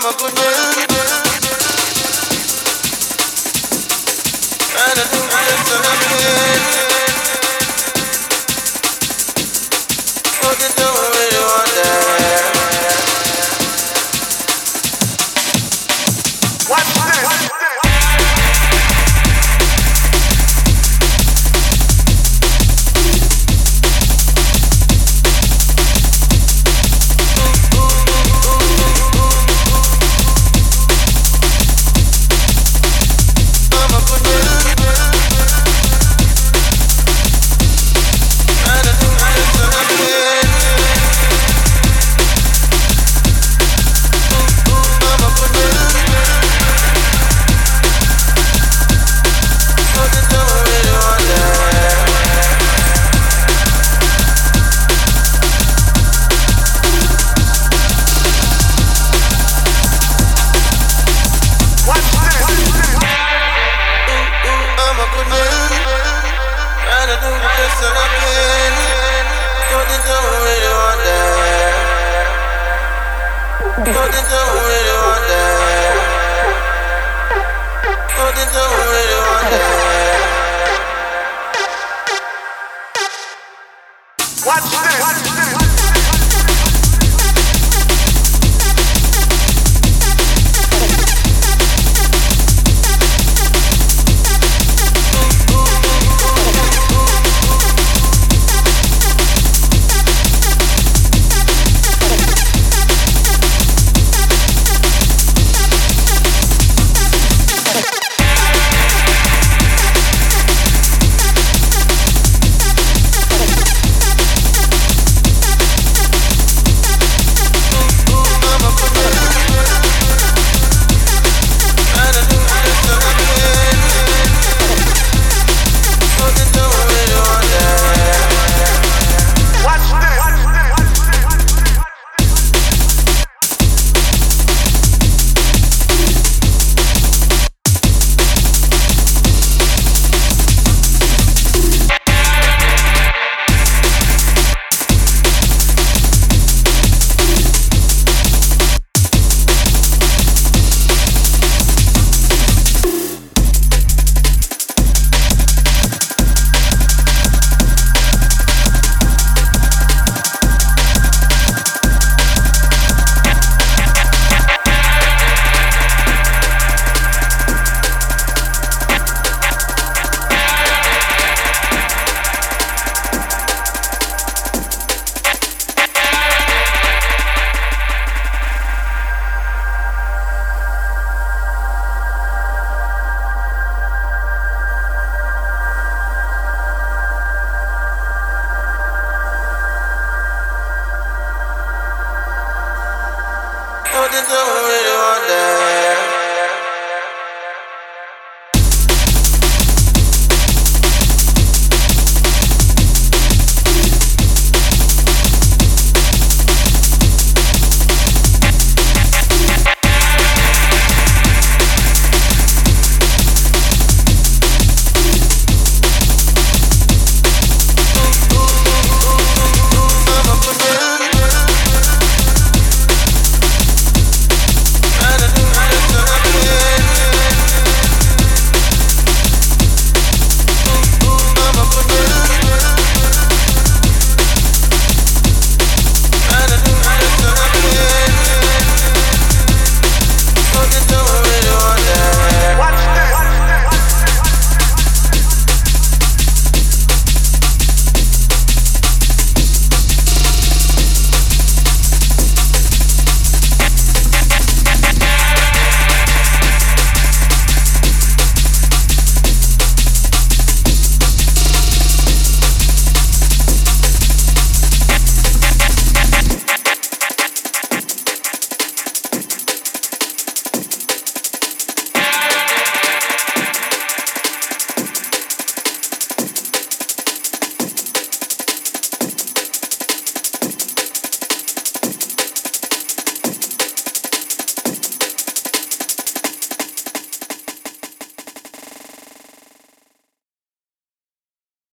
mama kunye Ana tumbe tumbe to do really want to did the way that?